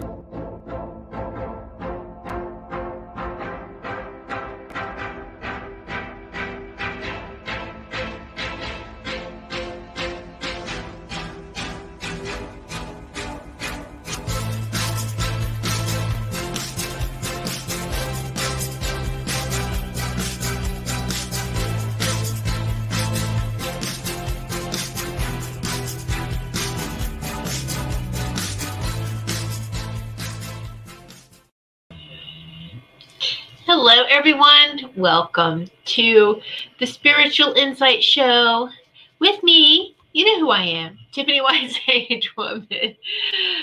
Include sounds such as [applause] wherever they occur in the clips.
Hello, everyone. Welcome to the Spiritual Insight Show with me. You know who I am, Tiffany Wise [laughs] Woman.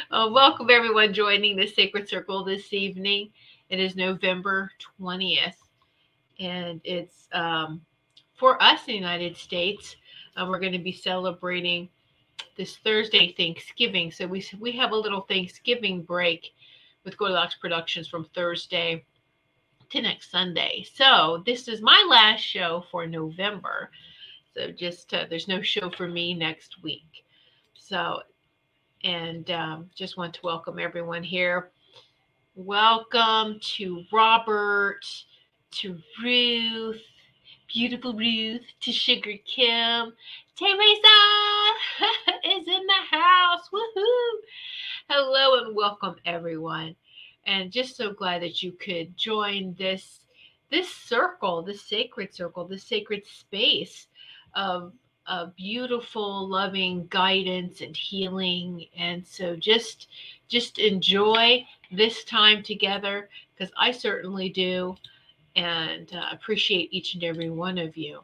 Uh, welcome, everyone, joining the Sacred Circle this evening. It is November 20th, and it's um, for us in the United States. Uh, we're going to be celebrating this Thursday Thanksgiving. So we we have a little Thanksgiving break with Goldylocks Productions from Thursday to next Sunday. So this is my last show for November. So just uh, there's no show for me next week. So and um, just want to welcome everyone here. Welcome to Robert, to Ruth, beautiful Ruth, to Sugar Kim. Teresa [laughs] is in the house. Woohoo! Hello and welcome everyone and just so glad that you could join this this circle this sacred circle this sacred space of of beautiful loving guidance and healing. And so just just enjoy this time together because i certainly do and uh, appreciate each and every one of you.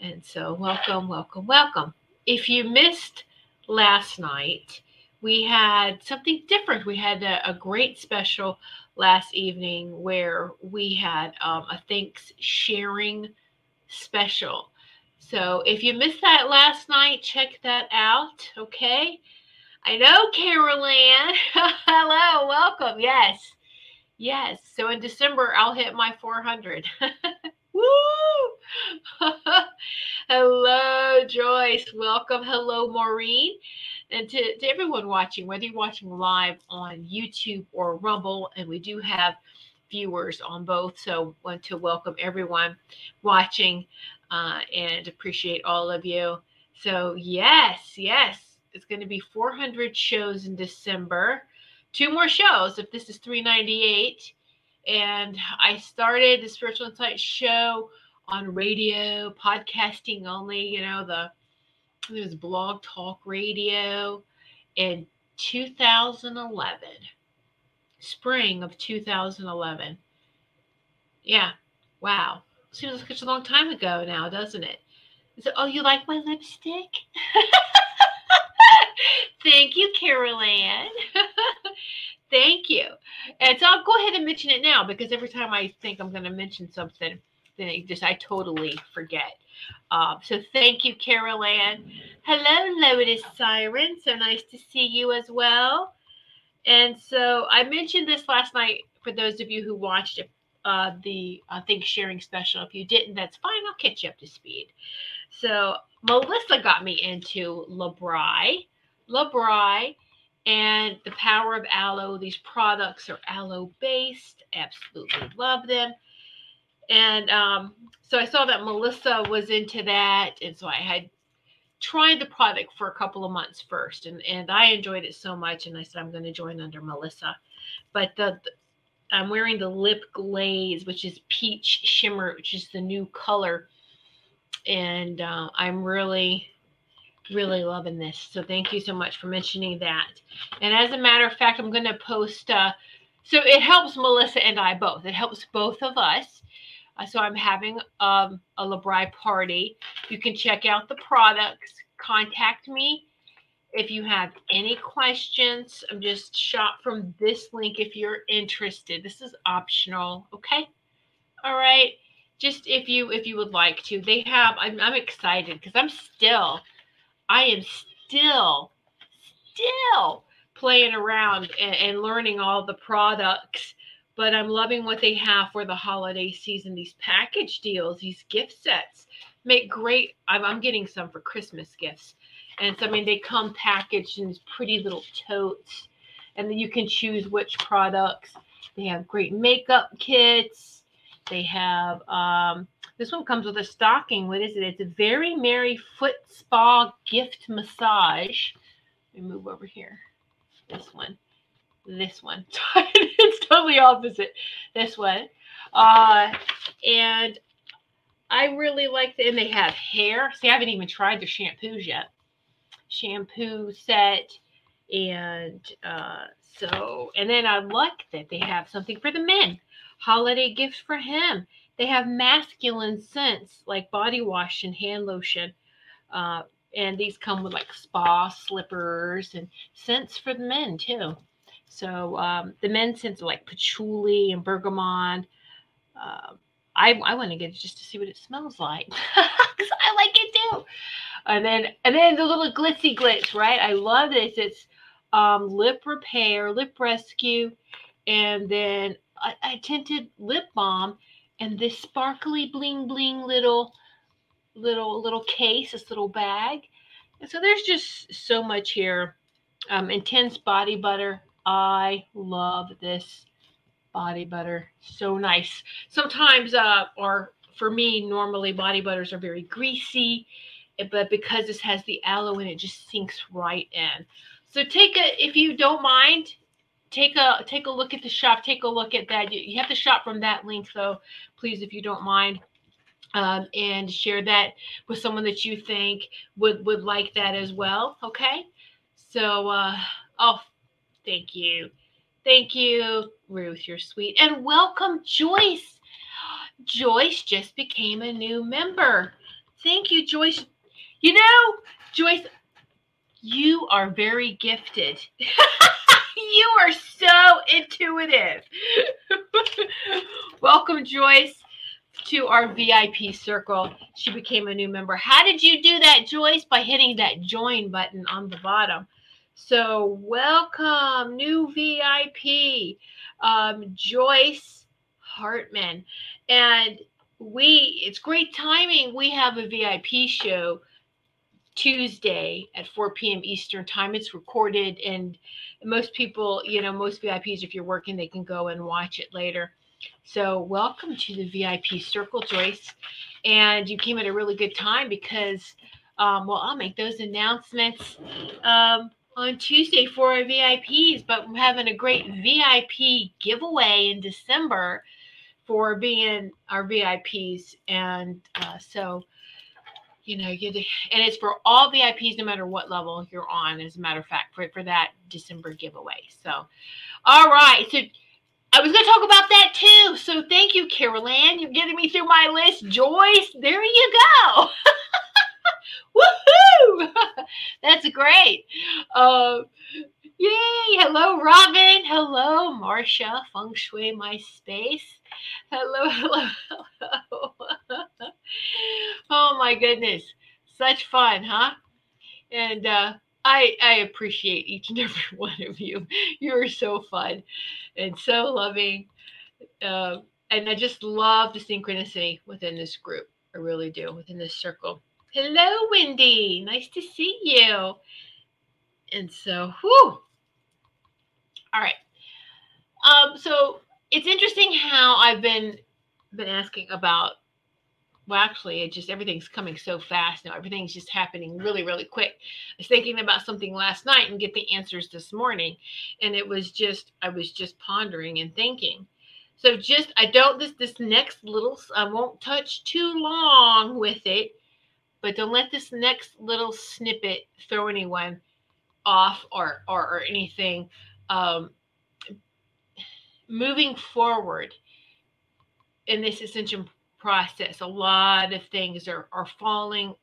And so welcome welcome welcome. If you missed last night we had something different. We had a, a great special last evening where we had um, a thanks sharing special. So if you missed that last night, check that out. Okay. I know, Carol Ann. [laughs] Hello, welcome. Yes. Yes. So in December, I'll hit my 400. [laughs] Woo! [laughs] Hello, Joyce. Welcome. Hello, Maureen and to, to everyone watching, whether you're watching live on YouTube or Rumble, and we do have viewers on both. So want to welcome everyone watching uh, and appreciate all of you. So yes, yes, it's going to be 400 shows in December. Two more shows if this is 398. And I started the Spiritual Insight show on radio, podcasting only, you know, the there's Blog Talk Radio in 2011, spring of 2011. Yeah, wow. Seems like such a long time ago now, doesn't it? So, oh, you like my lipstick? [laughs] Thank you, Carol Ann. [laughs] Thank you. And so I'll go ahead and mention it now because every time I think I'm going to mention something, then I just I totally forget. Um, so thank you, Carol Ann. Hello, Lotus Siren. So nice to see you as well. And so I mentioned this last night for those of you who watched it, uh, the I think sharing special. If you didn't, that's fine. I'll catch you up to speed. So Melissa got me into Labri, Labri, and the power of aloe. These products are aloe based. Absolutely love them. And um, so I saw that Melissa was into that. And so I had tried the product for a couple of months first. And, and I enjoyed it so much. And I said, I'm going to join under Melissa. But the, the I'm wearing the lip glaze, which is peach shimmer, which is the new color. And uh, I'm really, really loving this. So thank you so much for mentioning that. And as a matter of fact, I'm going to post. Uh, so it helps Melissa and I both. It helps both of us uh, so I'm having um, a Labri party. You can check out the products. Contact me if you have any questions. I'm just shop from this link if you're interested. This is optional. Okay. All right. Just if you if you would like to. They have. I'm, I'm excited because I'm still. I am still still playing around and, and learning all the products but I'm loving what they have for the holiday season. These package deals, these gift sets make great. I'm, I'm getting some for Christmas gifts. And so, I mean, they come packaged in these pretty little totes. and then you can choose which products. They have great makeup kits. They have um, this one comes with a stocking. What is it? It's a very merry foot spa gift massage. Let me move over here. This one. This one. [laughs] it's totally opposite. This one. Uh, and I really like it. And they have hair. See, I haven't even tried the shampoos yet. Shampoo set. And uh, so, and then I like that they have something for the men. Holiday gifts for him. They have masculine scents like body wash and hand lotion. Uh, and these come with like spa slippers and scents for the men too. So um, the men's scents are like patchouli and bergamot. Uh, I, I want to get it just to see what it smells like [laughs] because I like it too. And then and then the little glitzy glitz, right? I love this. It's um, lip repair, lip rescue, and then a, a tinted lip balm, and this sparkly bling bling little little little case, this little bag. And so there's just so much here. Um, intense body butter. I love this body butter. So nice. Sometimes, uh, or for me, normally body butters are very greasy, eh, but because this has the aloe in it, just sinks right in. So take a, if you don't mind, take a take a look at the shop. Take a look at that. You have to shop from that link, though, please, if you don't mind. Um, and share that with someone that you think would would like that as well. Okay, so uh, oh, thank you. Thank you, Ruth. You're sweet. And welcome, Joyce. Joyce just became a new member. Thank you, Joyce. You know, Joyce, you are very gifted. [laughs] you are so intuitive. [laughs] welcome, Joyce, to our VIP circle. She became a new member. How did you do that, Joyce? By hitting that join button on the bottom. So, welcome, new VIP, um, Joyce Hartman. And we, it's great timing. We have a VIP show Tuesday at 4 p.m. Eastern time. It's recorded, and most people, you know, most VIPs, if you're working, they can go and watch it later. So, welcome to the VIP Circle, Joyce. And you came at a really good time because, um, well, I'll make those announcements. Um, on Tuesday for our VIPs, but we're having a great VIP giveaway in December for being our VIPs. And uh, so, you know, you and it's for all VIPs, no matter what level you're on, as a matter of fact, for, for that December giveaway. So, all right. So, I was going to talk about that too. So, thank you, Carol Ann. You're getting me through my list. Joyce, there you go. [laughs] Woohoo! [laughs] That's great. Uh, yay! Hello, Robin. Hello, Marcia. Feng Shui My Space. Hello, [laughs] hello, hello. oh my goodness, such fun, huh? And uh, I I appreciate each and [laughs] every one of you. You are so fun and so loving. Uh, and I just love the synchronicity within this group. I really do, within this circle. Hello, Wendy. Nice to see you. And so, whew. All right. Um, so it's interesting how I've been been asking about well actually it just everything's coming so fast now. Everything's just happening really really quick. I was thinking about something last night and get the answers this morning and it was just i was just pondering and thinking. So just i don't this this next little i won't touch too long with it but don't let this next little snippet throw anyone off or or, or anything. Um, moving forward in this ascension process, a lot of things are are falling.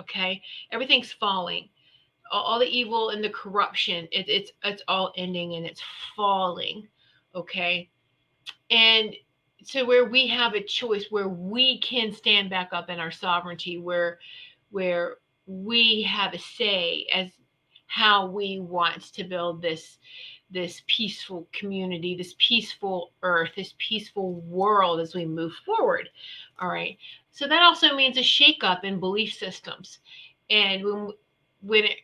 Okay, everything's falling. All, the evil and the corruption, it, it's it's all ending and it's falling. Okay, and so where we have a choice where we can stand back up in our sovereignty where where we have a say as how we want to build this this peaceful community this peaceful earth this peaceful world as we move forward all right so that also means a shakeup in belief systems and when when it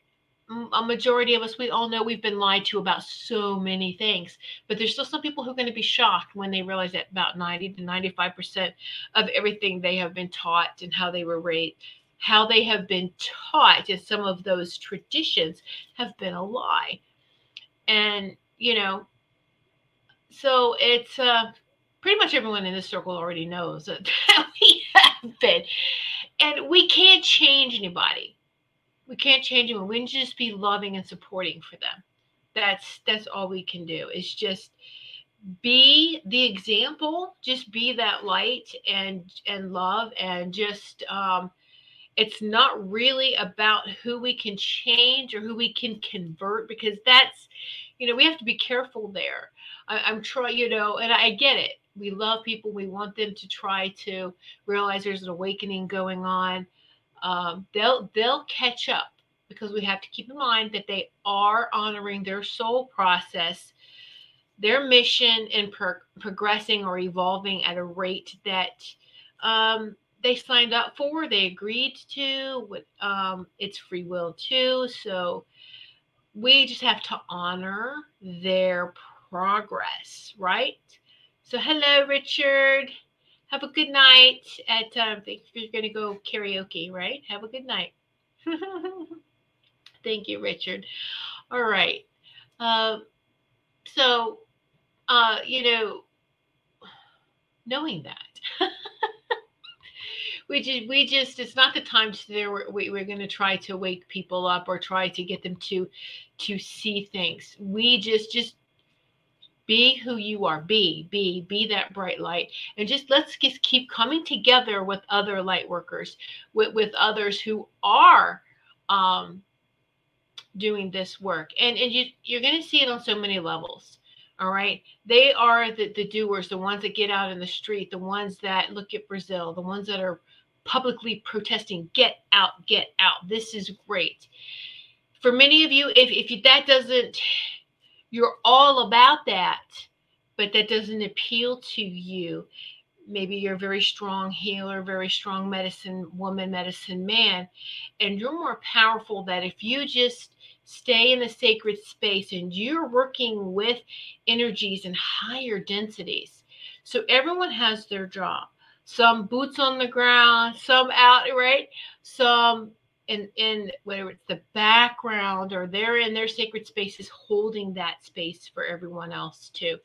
a majority of us, we all know we've been lied to about so many things, but there's still some people who are going to be shocked when they realize that about 90 to 95% of everything they have been taught and how they were raised, how they have been taught, and some of those traditions have been a lie. And, you know, so it's uh, pretty much everyone in this circle already knows that [laughs] we have been. And we can't change anybody we can't change them. We can just be loving and supporting for them. That's that's all we can do. Is just be the example. Just be that light and and love and just um, it's not really about who we can change or who we can convert because that's you know we have to be careful there. I, am trying you know and I get it. We love people. We want them to try to realize there's an awakening going on. Um, they'll they'll catch up because we have to keep in mind that they are honoring their soul process their mission and pro- progressing or evolving at a rate that um, they signed up for they agreed to um, it's free will too so we just have to honor their progress right so hello richard have a good night at um, think you're going to go karaoke, right? Have a good night. [laughs] Thank you, Richard. All right. Uh, so, uh, you know, knowing that. [laughs] we just we just it's not the time to there we, we're going to try to wake people up or try to get them to to see things. We just just be who you are. Be be be that bright light. And just let's just keep coming together with other light workers with with others who are um doing this work. And and you you're going to see it on so many levels all right? They are the, the doers the ones that get out in the street the ones that look at brazil the ones that are publicly protesting get out get out this is great for many of you if, if that doesn't you're all about that, but that doesn't appeal to you. Maybe you're a very strong healer, very strong medicine woman, medicine man, and you're more powerful that if you just stay in the sacred space and you're working with energies and higher densities. So everyone has their job. Some boots on the ground, some out, right? Some in in whether it's the background or they're in their sacred spaces holding that space for everyone else too.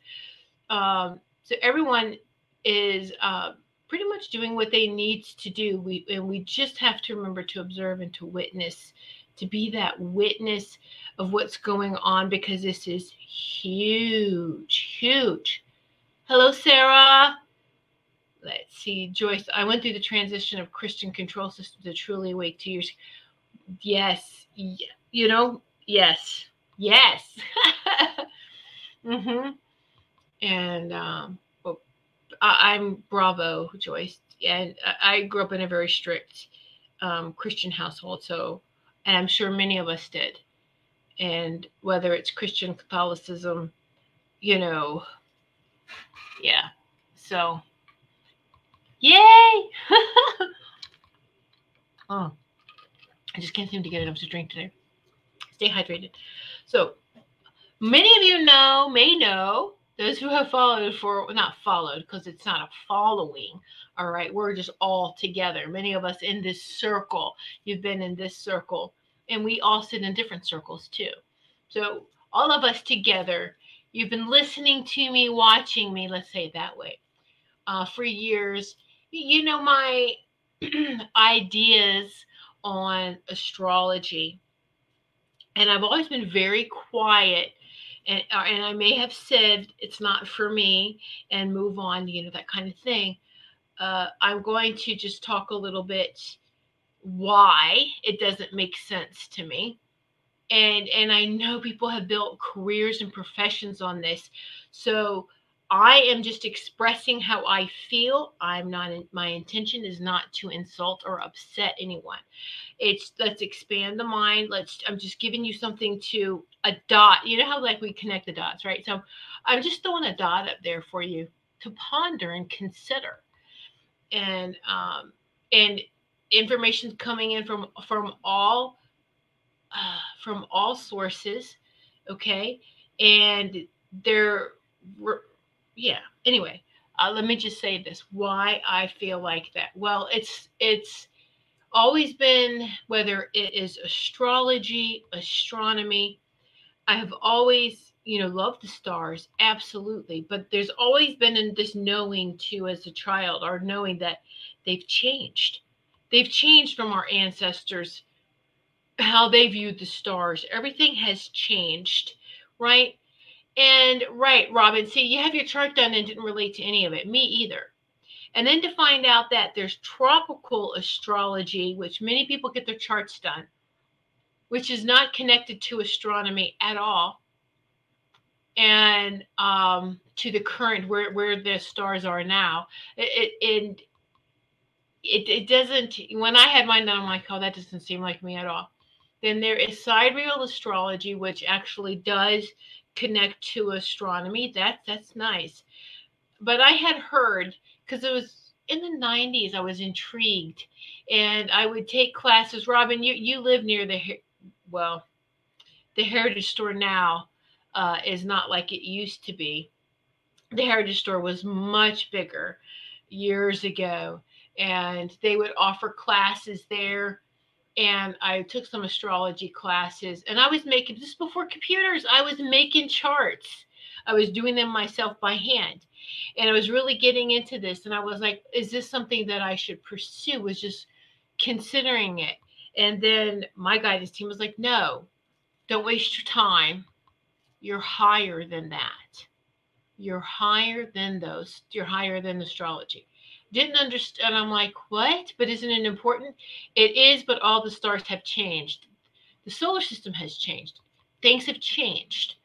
Um, so everyone is uh, pretty much doing what they need to do. We and we just have to remember to observe and to witness to be that witness of what's going on because this is huge huge. Hello sarah let's see, Joyce, I went through the transition of Christian control system to truly awake two years. Yes, you know, yes, yes. [laughs] mm-hmm. And um, well, I, am Bravo, Joyce, and I grew up in a very strict um, Christian household. So, and I'm sure many of us did. And whether it's Christian Catholicism, you know, yeah. So Yay! [laughs] oh, I just can't seem to get enough to drink today. Stay hydrated. So, many of you know, may know, those who have followed for, not followed, because it's not a following. All right, we're just all together. Many of us in this circle, you've been in this circle, and we all sit in different circles too. So, all of us together, you've been listening to me, watching me, let's say it that way, uh, for years you know my [clears throat] ideas on astrology and i've always been very quiet and, uh, and i may have said it's not for me and move on you know that kind of thing. Uh, i'm going to just talk a little bit why it doesn't make sense to me. And and i know people have built careers and professions on this. So I am just expressing how I feel. I'm not, my intention is not to insult or upset anyone. It's let's expand the mind. Let's, I'm just giving you something to a dot. You know how like we connect the dots, right? So I'm just throwing a dot up there for you to ponder and consider. And, um, and information coming in from, from all uh, from all sources, okay, and they're yeah. Anyway, uh, let me just say this: why I feel like that. Well, it's it's always been whether it is astrology, astronomy. I have always, you know, loved the stars, absolutely. But there's always been in this knowing too, as a child, or knowing that they've changed. They've changed from our ancestors, how they viewed the stars. Everything has changed, right? And right, Robin, see, you have your chart done and didn't relate to any of it. Me either. And then to find out that there's tropical astrology, which many people get their charts done, which is not connected to astronomy at all, and um, to the current where where the stars are now. It, it it, it doesn't. When I had mine done, I'm like, oh, that doesn't seem like me at all. Then there is sidereal astrology, which actually does connect to astronomy. That that's nice. But I had heard because it was in the 90s I was intrigued and I would take classes. Robin, you you live near the well, the Heritage Store now uh, is not like it used to be. The Heritage Store was much bigger years ago, and they would offer classes there and I took some astrology classes and I was making this before computers. I was making charts. I was doing them myself by hand. And I was really getting into this and I was like, is this something that I should pursue? Was just considering it. And then my guidance team was like, no, don't waste your time. You're higher than that. You're higher than those. You're higher than astrology didn't understand. I'm like, what? But isn't it important? It is, but all the stars have changed. The solar system has changed. Things have changed.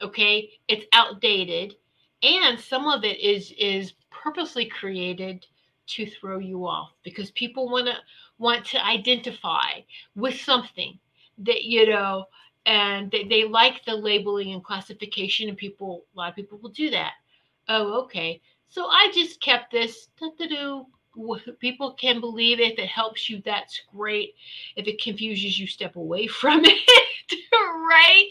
Okay, it's outdated, and some of it is is purposely created to throw you off because people want to want to identify with something that you know and they, they like the labeling and classification and people a lot of people will do that oh okay so I just kept this. People can believe it. If it helps you, that's great. If it confuses you, step away [laughs] from it. right?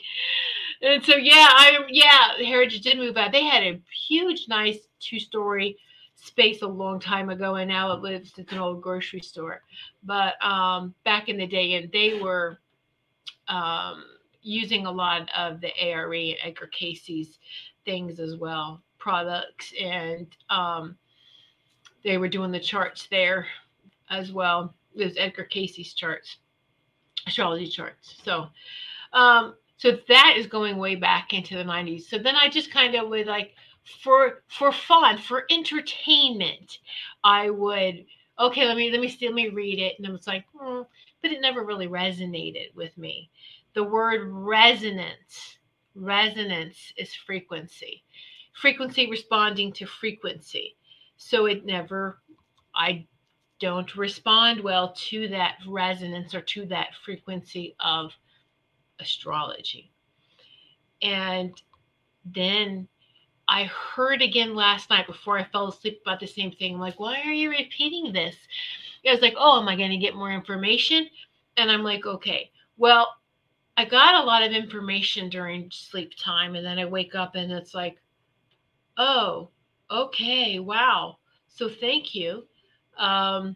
And so yeah, I yeah, Heritage did move out. They had a huge, nice two-story space a long time ago, and now it lives. It's an old grocery store. But um, back in the day, and they were um, using a lot of the ARE Edgar Cayce's things as well products and um, they were doing the charts there as well. It was Edgar Cayce's charts, astrology charts. So, um, so that is going way back into the 90s. So then I just kind of would like for for fun, for entertainment, I would okay, let me let me let me read it. And I was like, hmm, but it never really resonated with me. The word resonance, resonance is frequency frequency responding to frequency. So it never, I don't respond well to that resonance or to that frequency of astrology. And then I heard again last night before I fell asleep about the same thing. I'm like, why are you repeating this? I was like, oh, am I going to get more information? And I'm like, okay, well, I got a lot of information during sleep time. And then I wake up and it's like, Oh, okay. Wow. So thank you. Um,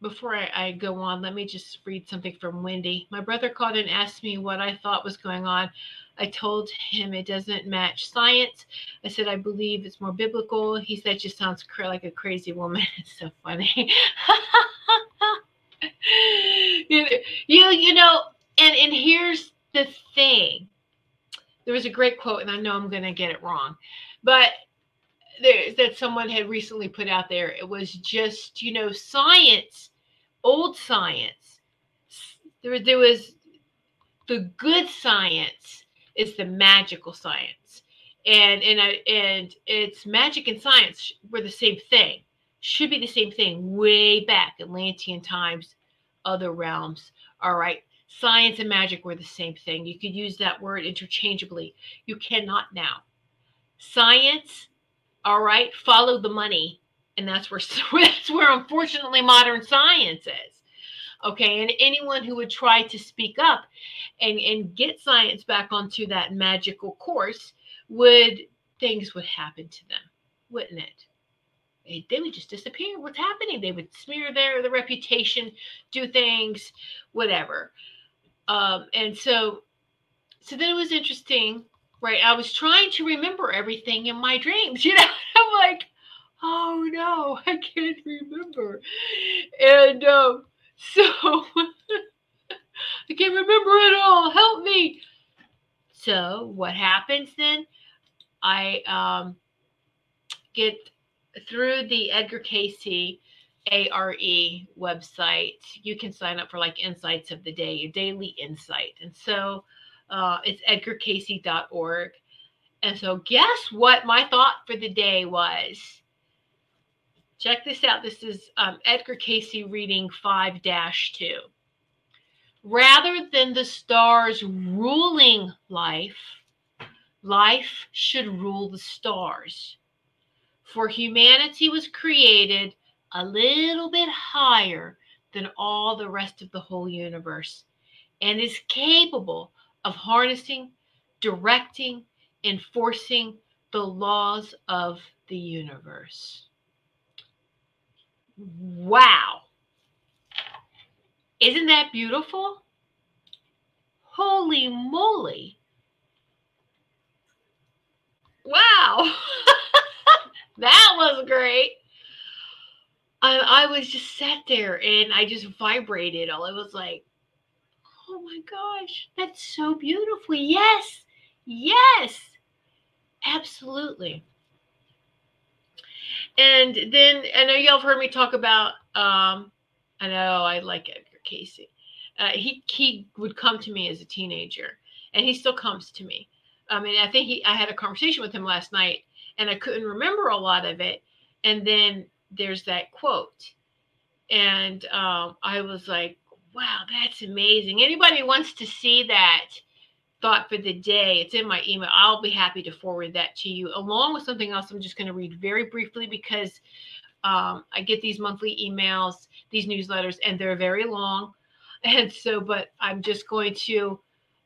before I, I, go on, let me just read something from Wendy. My brother called and asked me what I thought was going on. I told him it doesn't match science. I said, I believe it's more biblical. He said, just sounds cr- like a crazy woman. [laughs] It's so funny. [laughs] you, you, you know, and, and here's the thing. There was a great quote, and I know I'm going to get it wrong but there, that someone had recently put out there. It was just, you know, science, old science. There, there was the good science is the magical science, and and I, and it's magic and science were the same thing. Should be the same thing way back Atlantean times, other realms. All right. Science and magic were the same thing. You could use that word interchangeably. You cannot now science, all right, follow the money. And that's where [laughs] that's where unfortunately modern science is. Okay. And anyone who would try to speak up and, and get science back onto that magical course would things would happen to them, wouldn't it? They, would just disappear. What's happening? They would smear their the reputation, do things, whatever. Um, and so so then it was interesting, right? I was trying to remember everything in my dreams, [laughs] you know. I'm like, oh no, [laughs] I can't remember. And um, [laughs] so I can't remember it all. Help me. So what happens then? I um, get through the Edgar Cayce ARE website. You can sign up for like insights of the day, a daily insight. And so uh, it's edgarcayce.org. And so, guess what my thought for the day was? Check this out. This is um, Edgar Cayce reading 5 2. Rather than the stars ruling life, life should rule the stars. For humanity was created a little bit higher than all the rest of the whole universe and is capable of harnessing, directing, enforcing the laws of the universe. Wow. Isn't that beautiful? Holy moly. Wow. [laughs] that was great. I, I was just sat there and I just vibrated. All it was like, oh my gosh, that's so beautiful. Yes, yes, absolutely. And then I know y'all have heard me talk about. Um, I know I like Edgar Cayce. Uh, he he would come to me as a teenager, and he still comes to me. I mean, I think he. I had a conversation with him last night, and I couldn't remember a lot of it. And then there's that quote, and um, I was like, wow, that's amazing. Anybody wants to see that thought for the day, it's in my email. I'll be happy to forward that to you along with something else. I'm just going to read very briefly because um, I get these monthly emails, these newsletters, and they're very long. [laughs] And so, but I'm just going to,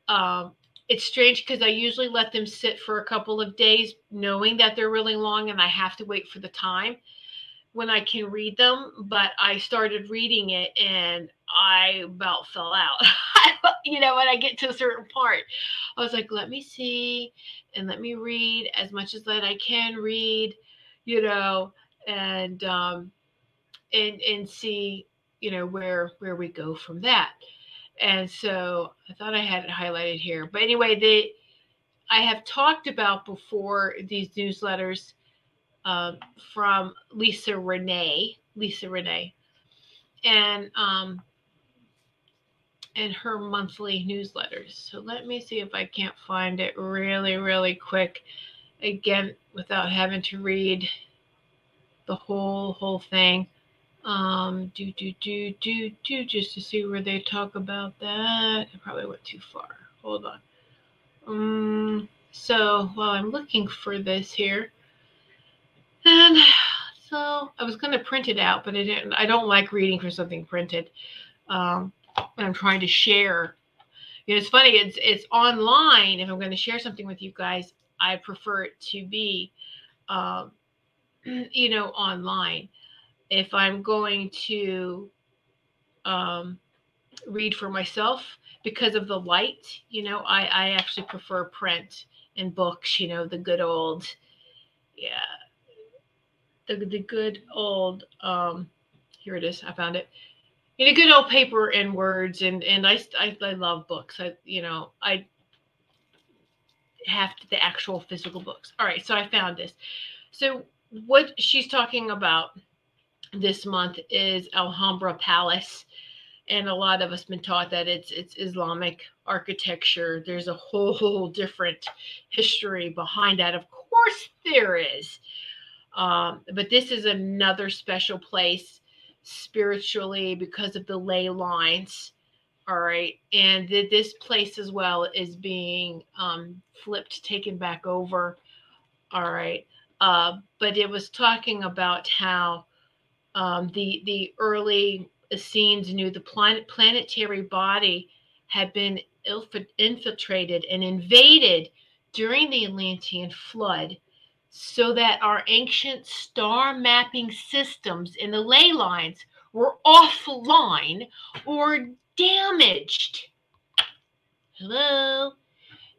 um, it's strange because I usually let them sit for a couple of days, knowing that they're really long and I have to wait for the time when I can read them, but I started reading it and I about fell out. [laughs] you know, when I get to a certain part, I was like, let me see and let me read as much as that I can read, you know, and um and and see, you know, where where we go from that. And so I thought I had it highlighted here. But anyway, they I have talked about before these newsletters uh, from Lisa Renee, Lisa Renee, and um, and her monthly newsletters. So let me see if I can't find it really, really quick. Again, without having to read the whole whole thing. Um, do do do do do just to see where they talk about that. I probably went too far. Hold on. Um, so while I'm looking for this here, and [sighs] so I was going to print it out, but I didn't. I don't like reading for something printed. Um, I'm trying to share. You know, it's funny. It's it's online. If I'm going to share something with you guys, I prefer it to be, um, [clears throat] you know, online. If I'm going to um, read for myself because of the light, you know, I I actually prefer print and books. You know, the good old, yeah, the the good old um, here it is. I found it. In a good old paper and words and and I, I i love books. I you know i have the actual physical books. All right so i found this. So what she's talking about this month is alhambra palace and a lot of us been taught that it's it's islamic architecture. There's a whole, whole different history behind that. Of course there is um, but this is another special place spiritually because of the ley lines. All right. And th- this place as well is being um, flipped, taken back over. All right. Uh, but it was talking about how um, the the early Essenes knew the planet, planetary body had been infiltrated and invaded during the Atlantean flood so that our ancient star mapping systems in the ley lines were offline or damaged. Hello?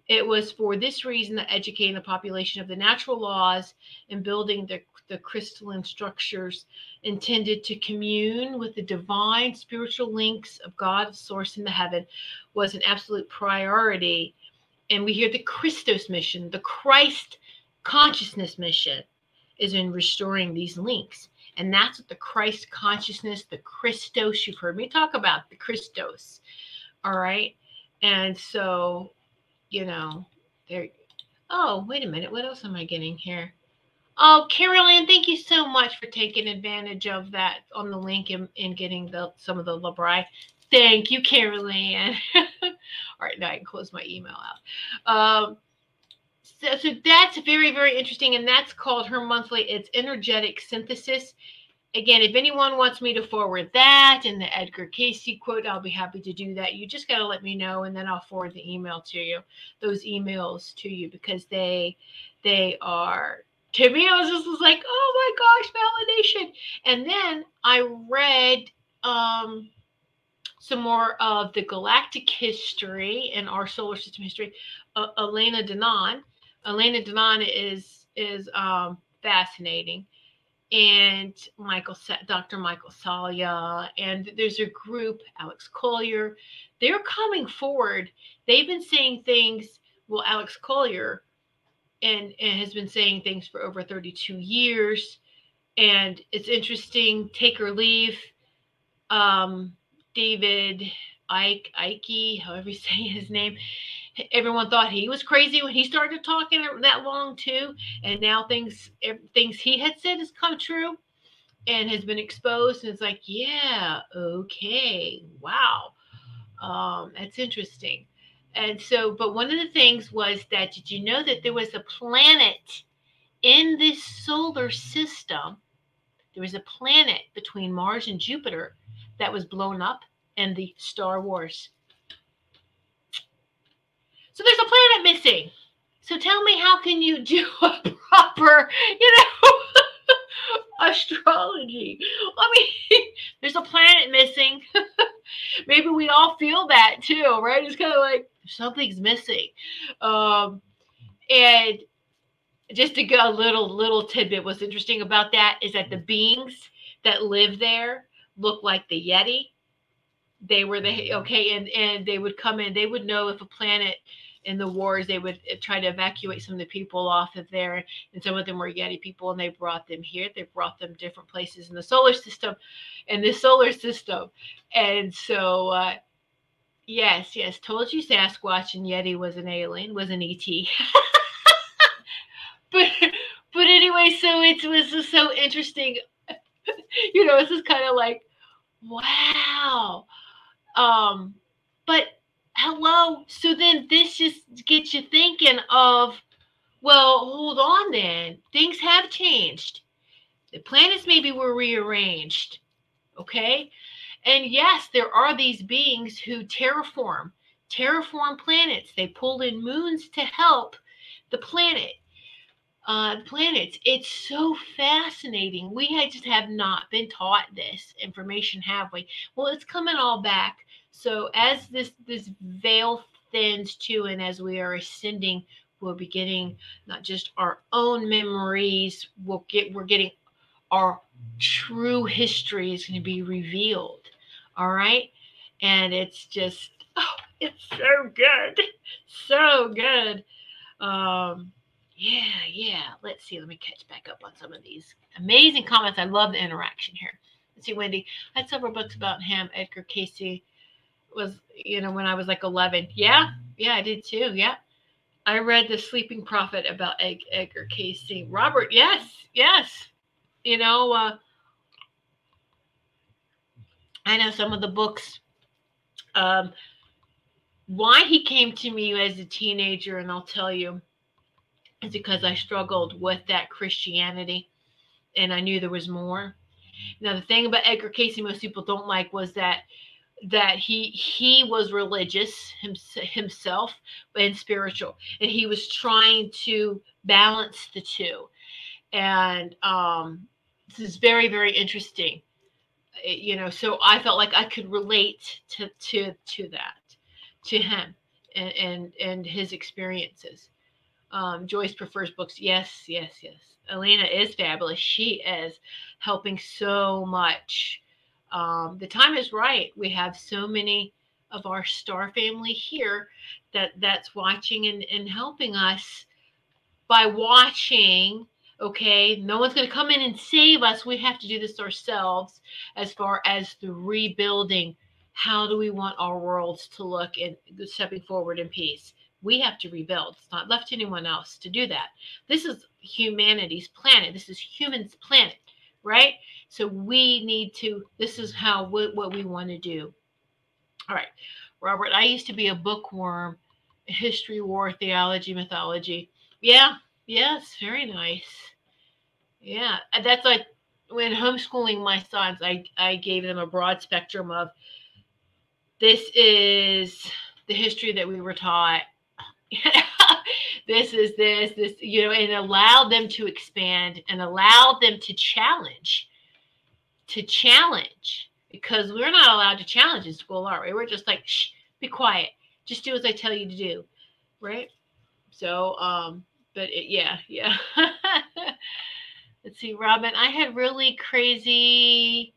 It was for this reason that educating the population of the natural laws and building the, the crystalline structures intended to commune with the divine spiritual links of God, source in the heaven, was an absolute priority. And we hear the Christos mission, the Christ consciousness mission is in restoring these links. And that's what the Christ consciousness, the Christos, you've heard me talk about the Christos. All right. And so, you know, there. Oh, wait a minute. What else am I getting here? Oh, Carolyn, thank you so much for taking advantage of that on the link and, and getting the some of the Labri. Thank you, Carolyn. [laughs] All right, now I can close my email out. Um, so, so that's very, very interesting. And that's called her monthly, it's energetic synthesis. Again, if anyone wants me to forward that and the Edgar cayce quote, I'll be happy to do that. You just got to let me know and then I'll forward the email to you, those emails to you because they they are to me, I was just was like, oh my gosh, validation. And then I read um some more of the galactic history and our solar system history. Uh, Elena Danaan, Elena Danaan is is um, fascinating, and Michael Dr. Michael Salla, and there's a group Alex Collier. They're coming forward. They've been saying things. Well, Alex Collier, and, and has been saying things for over 32 years, and it's interesting. Take or leave. Um, David Icke, Icke, however you [laughs] say his name, everyone thought he was crazy when he started talking that long too. And now things things he had said has come true and has been exposed. And it's like yeah okay wow. Um, that's interesting. And so but one of the things was that did you know that there was a planet in this solar system? There was a planet between mars and jupiter that was blown up in the star wars so there's a planet missing. So tell me, how can you do [laughs] a proper, you know, [laughs] astrology? I mean, [laughs] there's a planet missing. Maybe we all feel that too, right? It's kind of like something's missing. Um, and just to go a little little tidbit, what's interesting about that is that the beings that live there look like the Yeti. They were the okay, and and they would come in. They would know if a planet in the wars, they would uh, try to evacuate some of the people off of there, and some of them were Yeti people, and they brought them here. They brought them different places in the solar system, in the solar system, and so uh, yes, yes, told you Sasquatch and Yeti was an alien, was an ET. [laughs] but but anyway, so it was just so interesting. [laughs] you know, this is kind of like, wow. Um, but hello. So then this just gets you thinking of, well, hold on then. Things have changed. The planets maybe were rearranged. Okay. And yes, there are these beings who terraform, terraform planets. They pull in moons to help the planet. Uh, planets. It's so fascinating. We had just have not been taught this information, have we? Well, it's coming all back so as this this veil thins too, and as we are ascending, we'll be getting not just our own memories. We'll get we're getting our true history is going to be revealed. All right, and it's just oh, it's so good, so good. Um, yeah, yeah. Let's see. Let me catch back up on some of these amazing comments. I love the interaction here. Let's see, Wendy. I had several books about him, Edgar Cayce was you know when I was like 11. Yeah, yeah, I did too. Yeah, I read the Sleeping Prophet about Ed- Edgar Cayce. Robert, yes, yes. You know, uh, I know some of the books. Um, why he came to me as a teenager, and I'll tell you, is because I struggled with that Christianity, and I knew there was more. Now, the thing about Edgar Cayce most people don't like was that that he he was religious himself and spiritual and he was trying to balance the two. And um this is very very interesting. You know so i felt like i could relate to to to that to him and and, and his experiences um, Joyce prefers books. Yes, yes, yes. Elena is fabulous. She is helping so much. Um, the time is right. We have so many of our star family here that that's watching and, and helping us by watching okay no one's going to come in and save us we have to do this ourselves as far as the rebuilding how do we want our worlds to look and stepping forward in peace we have to rebuild. It's not left to anyone else to do that. This is humanity's planet. This is humans' planet, right? So we need to, this is how, what, what we want to do. All right, Robert, I used to be a bookworm, history, war, theology, mythology. Yeah, yes, very nice. Yeah, that's like when homeschooling my sons, I, I gave them a broad spectrum of this is the history that we were taught [laughs] this is this, this, you know, and allowed them to expand and allowed them to challenge, to challenge, because we're not allowed to challenge in school, are we? We're just like, shh, be quiet, just do as I tell you to do, right? So, um, but it, yeah, yeah. [laughs] Let's see, Robin. I had really crazy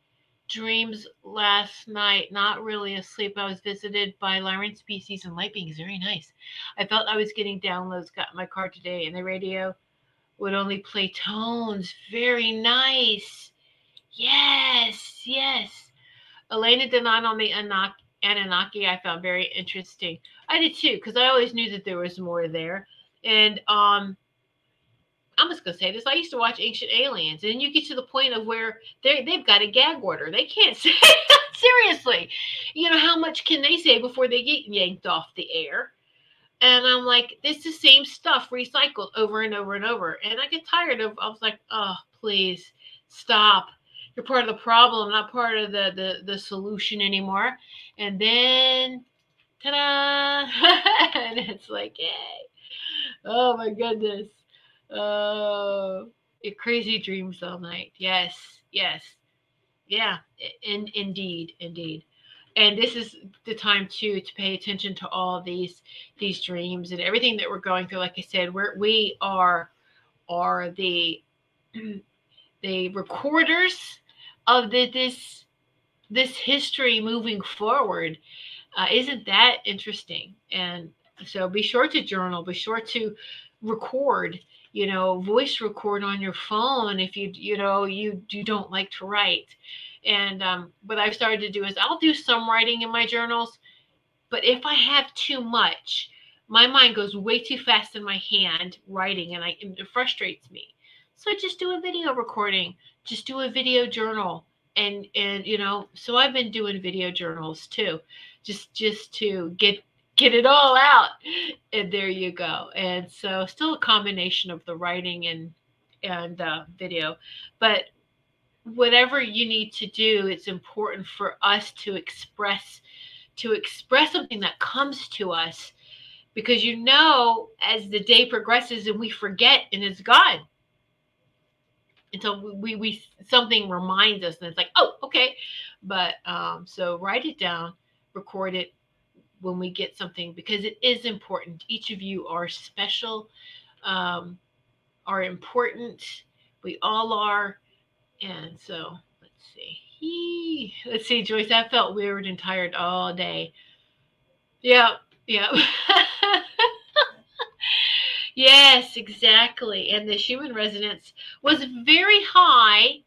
dreams last night, not really asleep. I was visited by Lyran species and light beings. Very nice. I felt I was getting downloads, got my car today, and the radio would only play tones. Very nice. Yes, yes. Elena Danaan on the Anunnaki, I found very interesting. I did too, because I always knew that there was more there. And um, I'm just gonna say this. I used to watch Ancient Aliens, and you get to the point of where they they've got a gag order. They can't [laughs] say seriously. You know how much can they say before they get yanked off the air? And I'm like, it's the same stuff recycled over and over and over. And I get tired of. I was like, oh, please stop. You're part of the problem, not part of the the, the solution anymore. And then, ta-da! [laughs] and it's like, yay! Oh my goodness. Oh, crazy dreams all night. Yes, yes, yeah. In, indeed, indeed. And this is the time too to pay attention to all these these dreams and everything that we're going through. Like I said, we're we are are the [clears throat] the recorders of the, this this history moving forward. Uh, isn't that interesting? And so be sure to journal. Be sure to record you know voice record on your phone if you you know you you don't like to write. And um, what i've started to do is i'll do some writing in my journals but if i have too much my mind goes way too fast in my hand writing and I, it frustrates me. So I just do a video recording just do a video journal and and you know so i've been doing video journals too just just to get get it all out. And there you go. And so still a combination of the writing and and uh, video. But whatever you need to do it's important for us to express to express something that comes to us. Because you know as the day progresses and we forget and it's gone. Until we we something reminds us and it's like oh okay. But um so write it down record it when we get something because it is important. Each of you are special, um, are important. We all are. And so let's see. He, let's see, Joyce. I felt weird and tired all day. Yeah, yeah. [laughs] yes, exactly. And the human resonance was very high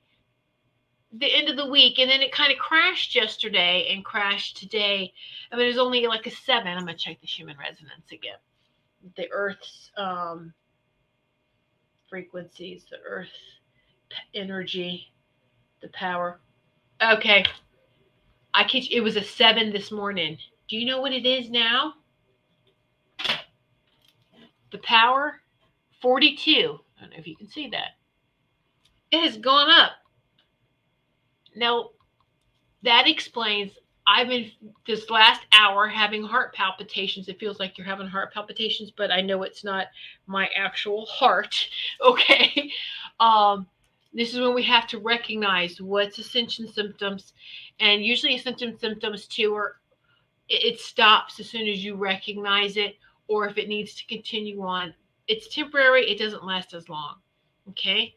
the end of the week and then it kind of crashed yesterday and crashed today. I mean, there's only like a seven. I'm to check the human resonance again. The Earth's um, frequencies, the Earth energy, the power. Okay. I catch it was a seven this morning. Do you know what it is now? The power 42. I don't know if you can see that. It has gone up now that explains I've been this last hour having heart palpitations. It feels like you're having heart palpitations, but I know it's not my actual heart. [laughs] Okay. Um, this is when we have to recognize what's ascension symptoms. And usually ascension symptoms too are it stops as soon as you recognize it, or if it needs to continue on. It's temporary, it doesn't last as long. Okay.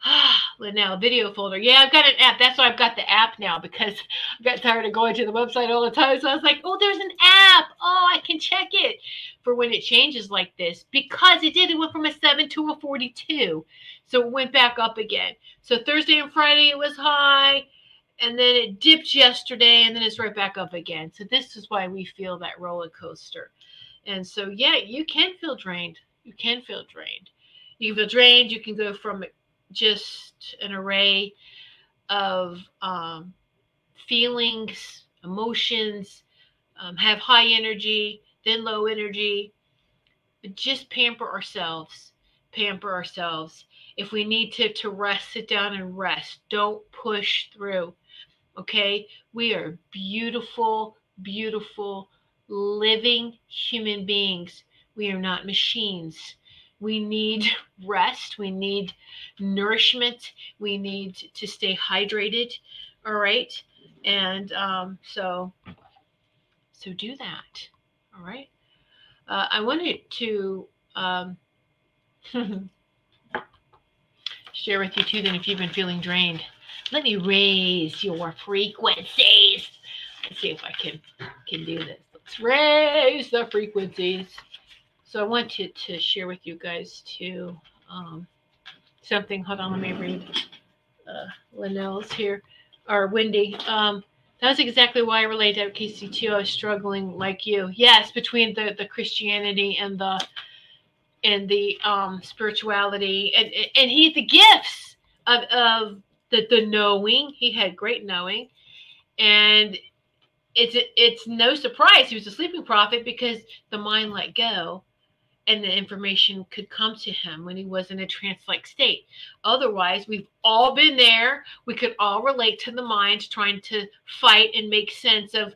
[sighs] Ah, now video folder. Yeah, I've got an app. That's why I've got the app now because I got tired of going to the website all the time. So I was like, oh, there's an app. Oh, I can check it for when it changes like this because it did. It went from a seven to a 42. So it went back up again. So Thursday and Friday it was high and then it dipped yesterday and then it's right back up again. So this is why we feel that roller coaster. And so, yeah, you can feel drained. You can feel drained. You can feel drained. You can go from just an array of um, feelings, emotions, um, have high energy, then low energy. But just pamper ourselves. Pamper ourselves. If we need to, to rest, sit down and rest. Don't push through. Okay? We are beautiful, beautiful, living human beings. We are not machines we need rest. We need nourishment. We need to stay hydrated. All right? And um, so so do that. All right? Uh, i wanted to um, [laughs] share with you too then if you've been feeling drained let me raise your frequencies. Let's see if i can can do this. Let's raise the frequencies so I wanted to share with you guys too um, something. Hold on, let me read uh, Linnell's here or Wendy. Um, that was exactly why I related to Cayce too. I was struggling like you. Yes, between the the Christianity and the and the um, spirituality and and he the gifts of of the the knowing. He had great knowing, and it's it's no surprise he was a sleeping prophet because the mind let go and the information could come to him when he was in a trance like state. Otherwise, we've all been there. We could all relate to the mind trying to fight and make sense of,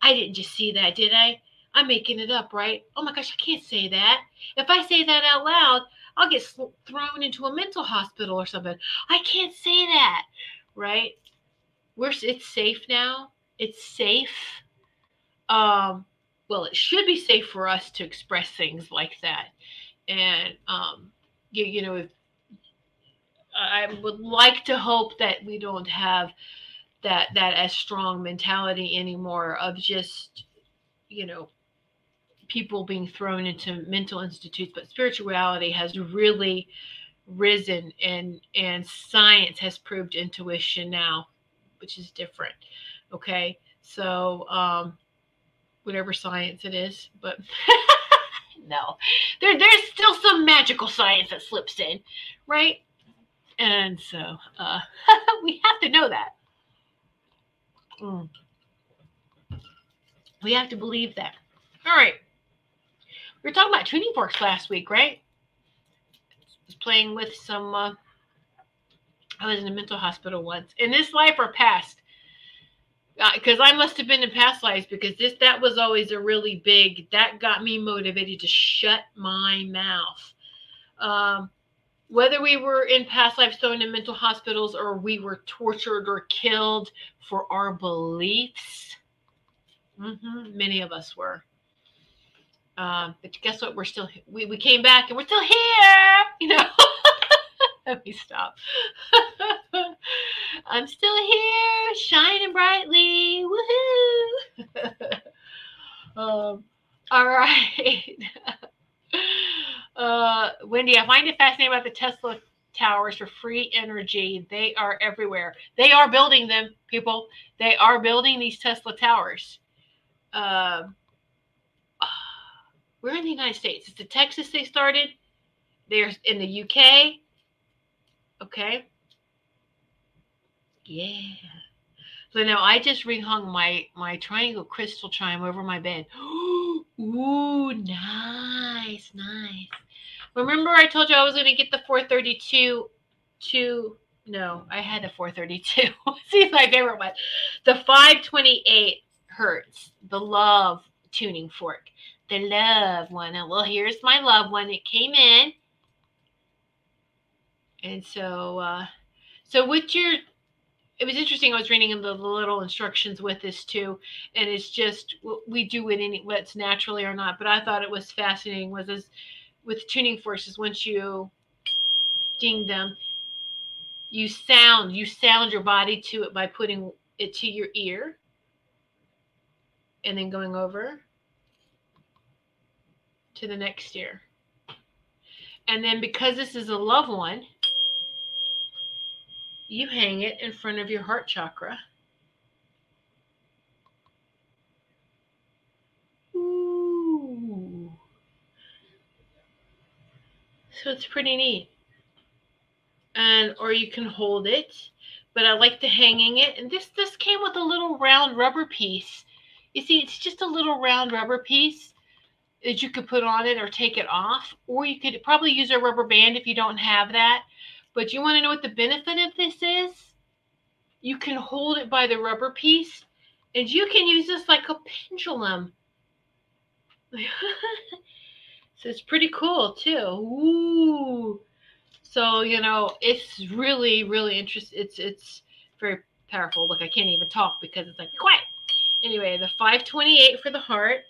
I didn't just see that, did I? I'm making it up, right? Oh my gosh, I can't say that. If I say that out loud, I'll get thrown into a mental hospital or something. I can't say that, right? We're it's safe now. It's safe. Um, well, it should be safe for us to express things like that. And, um, you, you know, if, I would like to hope that we don't have that that as strong mentality anymore of just, you know, people being thrown into mental institutes. But spirituality has really risen, and and science has proved intuition now, which is different. Okay, so um, whatever science it is, but [laughs] no, there, there's still some magical science that slips in, right? And so uh, [laughs] we have to know that. Mm. We have to believe that. All right. We were talking about tuning forks last week, right? I was playing with some. Uh, I was in a mental hospital once. In this life or past, because uh, I must have been in past lives because this that was always a really big that got me motivated to shut my mouth. Um, whether we were in past lives thrown in mental hospitals or we were tortured or killed for our beliefs, mm-hmm, many of us were. Um, but guess what? We're still we, we came back and we're still here. [laughs] You know. [laughs] Let me stop. [laughs] I'm still here, shining brightly. Woohoo! [laughs] um, all right. uh, Wendy, I find it fascinating about the Tesla towers for free energy. They are everywhere. They are building them, people. They are building these Tesla towers. Uh, [sighs] we're in the United States. It's the Texas they started. They're in the UK. Okay. Yeah. So now I just rehung my my triangle crystal chime over my bed. [gasps] Ooh, nice, nice. Remember I told you I was going to get the 432 to no, I had a 432. [laughs] See, my favorite one. The 528 hertz, the love tuning fork. The love one. Well, here's my love one. It came in. And so, uh, so with your, it was interesting. I was reading the, the little instructions with this too, and it's just we do it any what's naturally or not. But I thought it was fascinating. Was this, with tuning forces. once you ding them, you sound you sound your body to it by putting it to your ear and then going over to the next ear. And then because this is a love one, you hang it in front of your heart chakra. So it's pretty neat. And or you can hold it but i like the hanging it. And this this came with a little round rubber piece. You see it's just a little round rubber piece that you could put on it or take it off or you could probably use a rubber band if you don't have that but you want to know what the benefit of this is you can hold it by the rubber piece and you can use this like a pendulum [laughs] so it's pretty cool too Ooh. So you know, it's really, really interesting. It's it's very powerful. Look, I can't even talk because it's like quiet. Anyway, the 528 for the heart.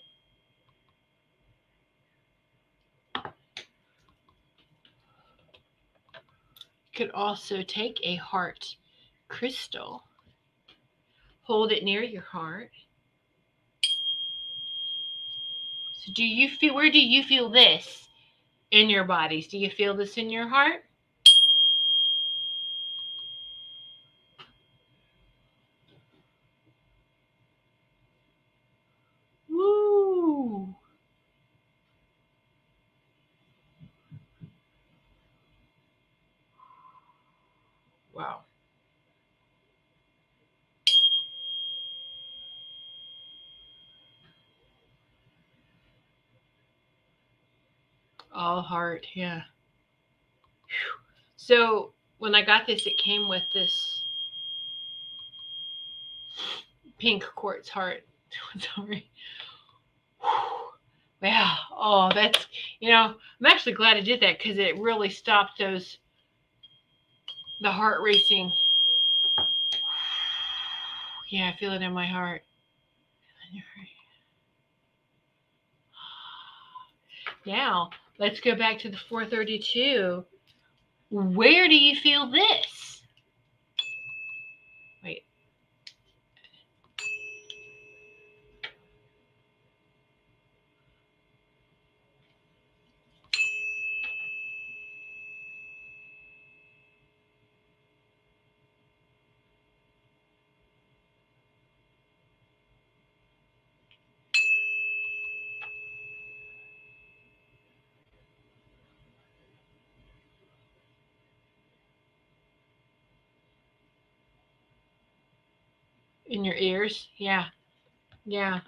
Could also take a heart crystal, hold it near your heart. So do you feel where do you feel this in your bodies? Do you feel this in your heart? All heart, yeah. So when I got this, it came with this pink quartz heart. [laughs] Sorry. Wow. Oh, that's, you know, I'm actually glad I did that because it really stopped those, the heart racing. Yeah, I feel it in my heart. Now, Let's go back to the 432. Where do you feel this? Wait. In your ears. Yeah. Yeah.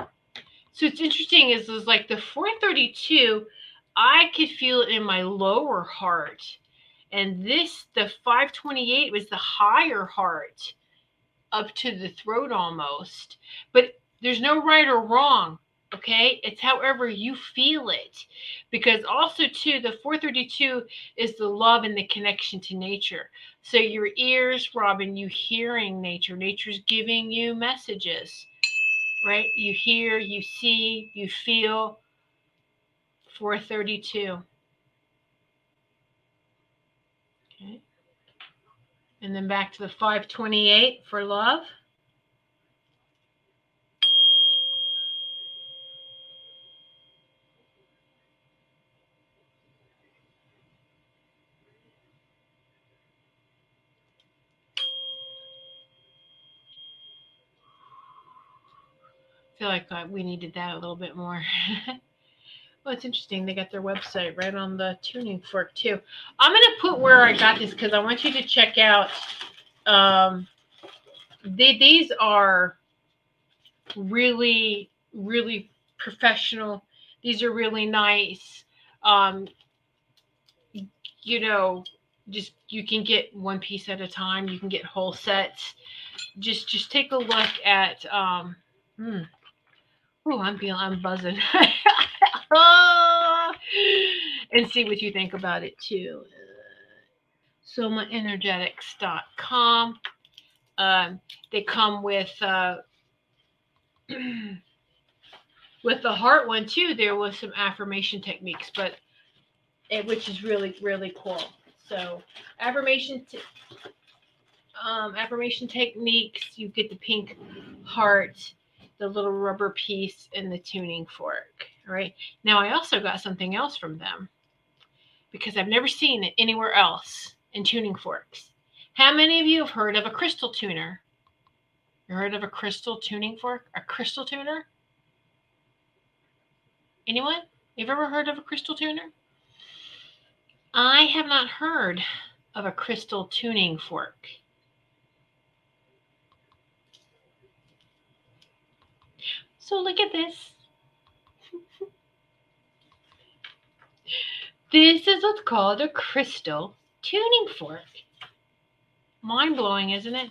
So it's interesting is, is like the 432, I could feel it in my lower heart. And this, the 528 was the higher heart up to the throat almost. But there's no right or wrong. Okay. It's however you feel it. Because also, too, the 432 is the love and the connection to nature. So your ears, Robin, you hearing nature. Nature's giving you messages, right? You hear, you see, you feel. 432. Okay. And then back to the 528 for love. Feel like uh, we needed that a little bit more. [laughs] well, it's interesting. They got their website right on the tuning fork too. I'm gonna put where I got this because I want you to check out. Um, they, these are really, really professional. These are really nice. Um, you know, just you can get one piece at a time. You can get whole sets. Just just take a look at um hmm. Oh I'm feeling I'm buzzing. [laughs] and see what you think about it too. Uh, somaenergetics.com. Um, they come with uh, [clears throat] with the heart one too. There was some affirmation techniques, but which is really really cool. So affirmation, t- um, affirmation techniques. You get the pink heart, the little rubber piece, and the tuning fork. All right. Now I also got something else from them because I've never seen it anywhere else in tuning forks. How many of you have heard of a crystal tuner? You heard of a crystal tuning fork? A crystal tuner? Anyone? You've ever heard of a crystal tuner? I have not heard of a crystal tuning fork. So look at this. this is what's called a crystal tuning fork. Mind blowing, isn't it?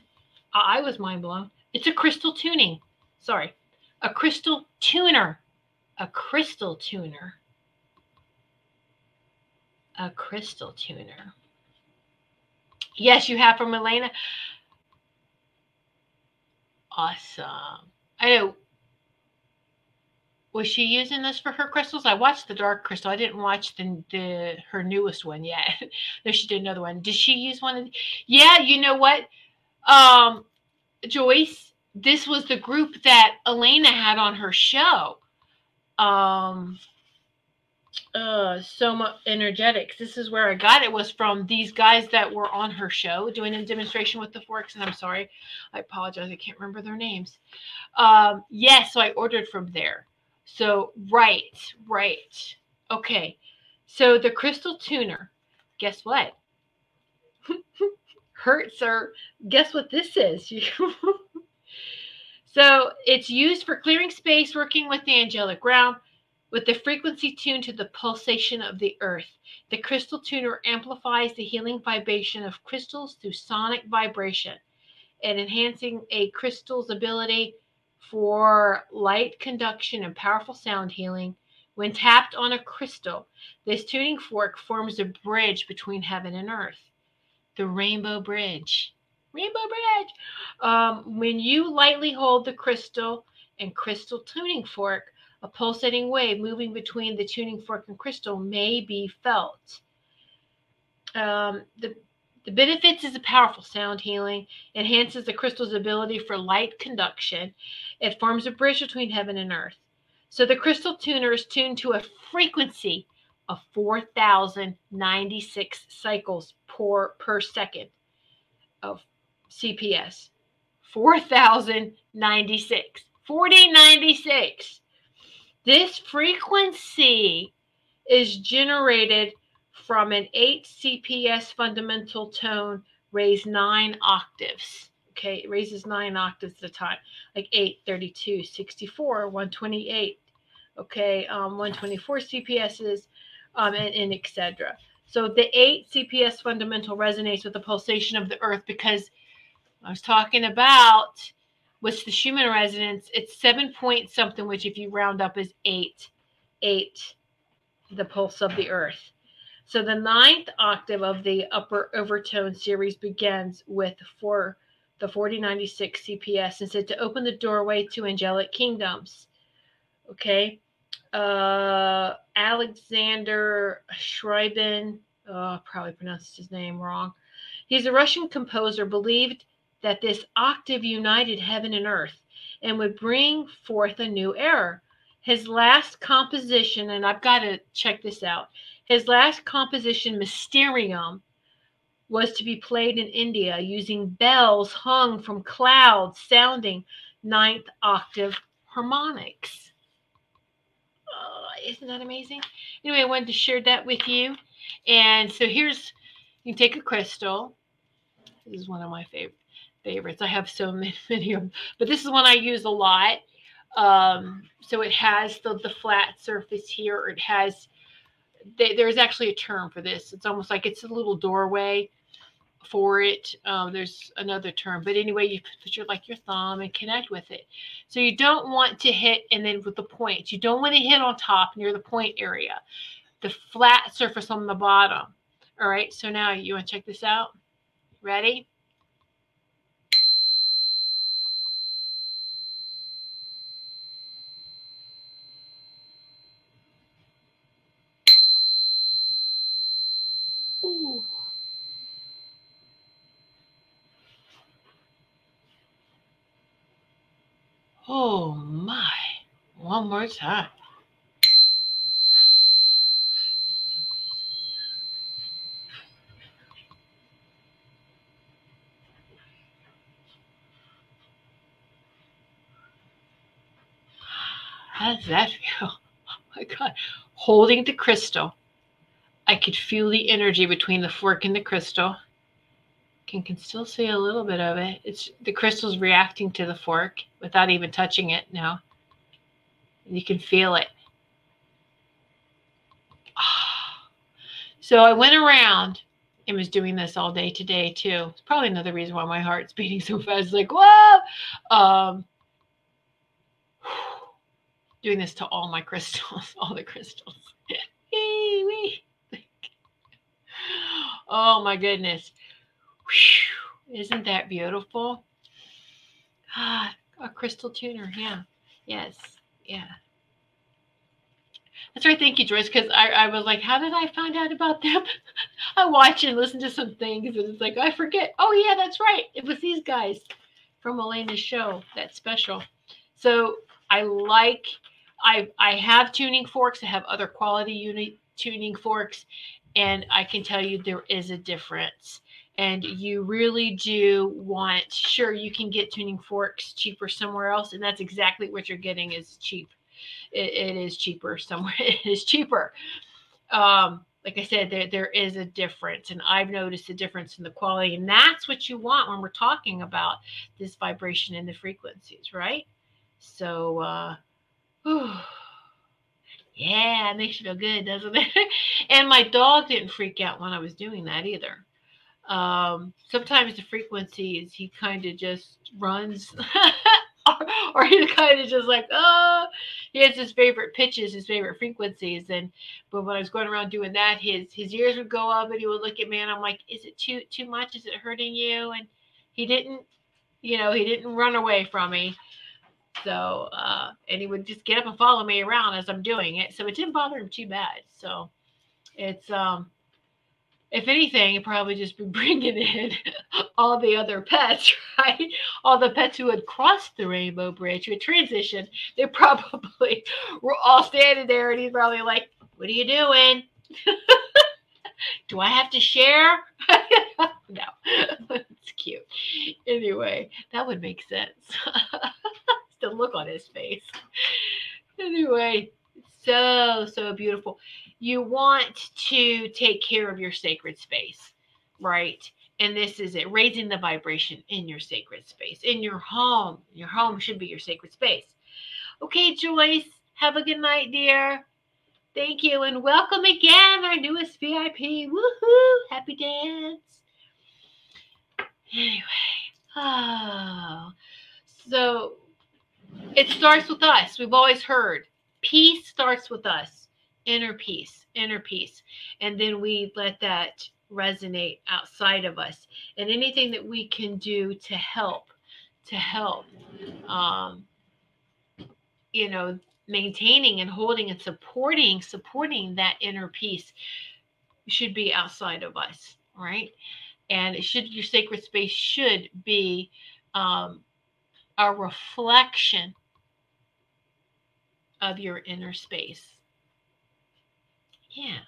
I was mind blown. It's a crystal tuning. Sorry, a crystal tuner. A crystal tuner a crystal tuner. Yes, you have from Elena. Awesome. I know. Was she using this for her crystals? I watched the dark crystal. I didn't watch the, the her newest one yet. [laughs] no, she did another one. Did she use one? Of, yeah, you know what? Um, Joyce, this was the group that Elena had on her show. Um, uh soma energetics this is where i got it was from these guys that were on her show doing a demonstration with the forks and i'm sorry i apologize i can't remember their names um yes yeah, so i ordered from there so right right. Okay. So the crystal tuner guess what? [laughs] Hurts or guess what this is? [laughs] So it's used for clearing space working with the angelic realm with the frequency tuned to the pulsation of the earth. The crystal tuner amplifies the healing vibration of crystals through sonic vibration and enhancing a crystal's ability for light conduction and powerful sound healing. When tapped on a crystal, this tuning fork forms a bridge between heaven and earth. The rainbow bridge. Rainbow bridge. Um, when you lightly hold the crystal and crystal tuning fork, a pulsating wave moving between the tuning fork and crystal may be felt. Um, the, the benefits is a powerful sound healing, enhances the crystal's ability for light conduction. It forms a bridge between heaven and earth. So the crystal tuner is tuned to a frequency of 4,096 cycles per, per second of CPS. 4,096. 4096. This frequency is generated from an 8 CPS fundamental tone raise nine octaves. Okay, it raises nine octaves at a time, like 8, 32, 64, 128. Okay, um, 124 CPSs, um, and, and etc. So the 8 CPS fundamental resonates with the pulsation of the earth because I was talking about What's the Schumann resonance? It's seven point something, which if you round up is eight, eight, the pulse of the earth. So the ninth octave of the upper overtone series begins with four, the 4096 CPS and said to open the doorway to angelic kingdoms. Okay. Uh, Alexander Scriabin, oh, probably pronounced his name wrong. He's a Russian composer believed that this octave united heaven and earth and would bring forth a new era. His last composition, and I've got to check this out, his last composition, Mysterium, was to be played in India using bells hung from clouds sounding ninth octave harmonics. Oh, isn't that amazing? Anyway, I wanted to share that with you. And so here's you take a crystal. This is one of my favorite favorites. I have so [laughs] many, many of them, but this is one I use a lot. Um, so it has the, the flat surface here, it has they, there's actually a term for this. It's almost like it's a little doorway for it. Um, there's another term, but anyway, you put your like your thumb and connect with it. So you don't want to hit, and then with the points, you don't want to hit on top near the point area, the flat surface on the bottom. All right. So now you want to check this out. Ready? Ooh. Oh my. One more time. How does that feel? Oh my God. Holding the crystal. I could feel the energy between the fork and the crystal. Can can still see a little bit of it. It's the crystal's reacting to the fork without even touching it now. You can feel it. [sighs] So I went around and was doing this all day today too. It's probably another reason why my heart's [laughs] beating so fast. It's like, whoa! Um, [sighs] doing this to all my [laughs] crystals, all the crystals. [laughs] oh my goodness. Isn't that beautiful? Ah, [sighs] a crystal tuner. Yeah. Yes. Yeah. That's right. Thank you, Joyce. Because I, I was like, how did I find out about them? [laughs] I watch and listen to some things, and it's like oh, I forget. Oh yeah, that's right. It was these guys from Elena's show. That special. So I like. I I have tuning forks. I have other quality unit tuning forks, and I can tell you there is a difference. And you really do want. Sure, you can get tuning forks cheaper somewhere else, and that's exactly what you're getting is cheap it, it is cheaper [laughs] somewhere. It is cheaper. Um, like I said, there there is a difference, and I've noticed a difference in the quality, and that's what you want when we're talking about this vibration and the frequencies, right? So, uh, whew, yeah, it makes you feel good, doesn't it? [laughs] and my dog didn't freak out when I was doing that either. Um, sometimes the frequencies he kind of just runs [laughs] or, he's kind of just like, oh, he has his favorite pitches, his favorite frequencies. And but when I was going around doing that, his his ears would go up and he would look at me and I'm like, is it too too much? Is it hurting you? And he didn't, you know, he didn't run away from me. So uh, and he would just get up and follow me around as I'm doing it. So it didn't bother him too bad. So it's um if anything, probably just be [laughs] bringing in all the other pets, [laughs] right? All the pets who had crossed the rainbow bridge, who had transitioned, they probably [laughs] were all standing there, and he's probably like, "What are you doing? Do I have to share?" no, it's cute. Anyway, that would make sense. the look on his face. Anyway, so so beautiful you want to take care of your sacred space, right? And this is it raising the vibration in your sacred space, in your home. Your home should be your sacred space. Okay, Joyce, have a good night, dear. Thank you, and welcome again, our newest VIP. Woohoo! Happy dance. Anyway, oh, so it starts with us. We've always heard peace starts with us inner peace, inner peace. And then we let that resonate outside of us. And anything that we can do to help, to help, um, you know, maintaining and holding and supporting, supporting that inner peace should be outside of us, right? And it should your sacred space should be um, a reflection of your inner space yeah.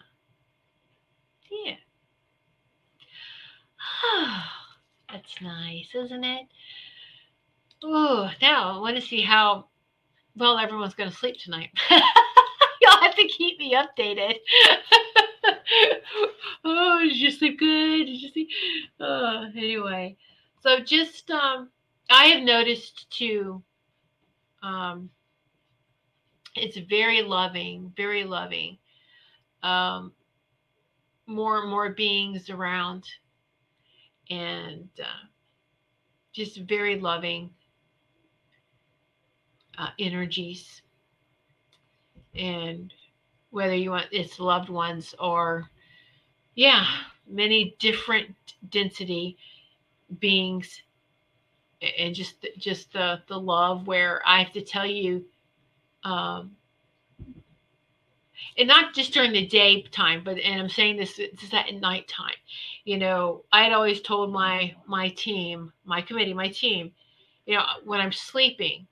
Yeah. [sighs] That's nice, isn't it? Oh, now I want to see how well everyone's going to sleep tonight. [laughs] Y'all have to keep me updated. [laughs] oh, did you sleep good? Did you sleep? Uh, anyway, so just um, I have noticed too. Um, it's very loving, very loving um, more and more beings around and uh, just very loving uh, energies. And whether you want it's loved ones or yeah many different density beings. And just just the the love where i have to tell you um and not just during the daytime but and i'm saying this is at nighttime. You know i had always told my my team my committee my team you know when i'm sleeping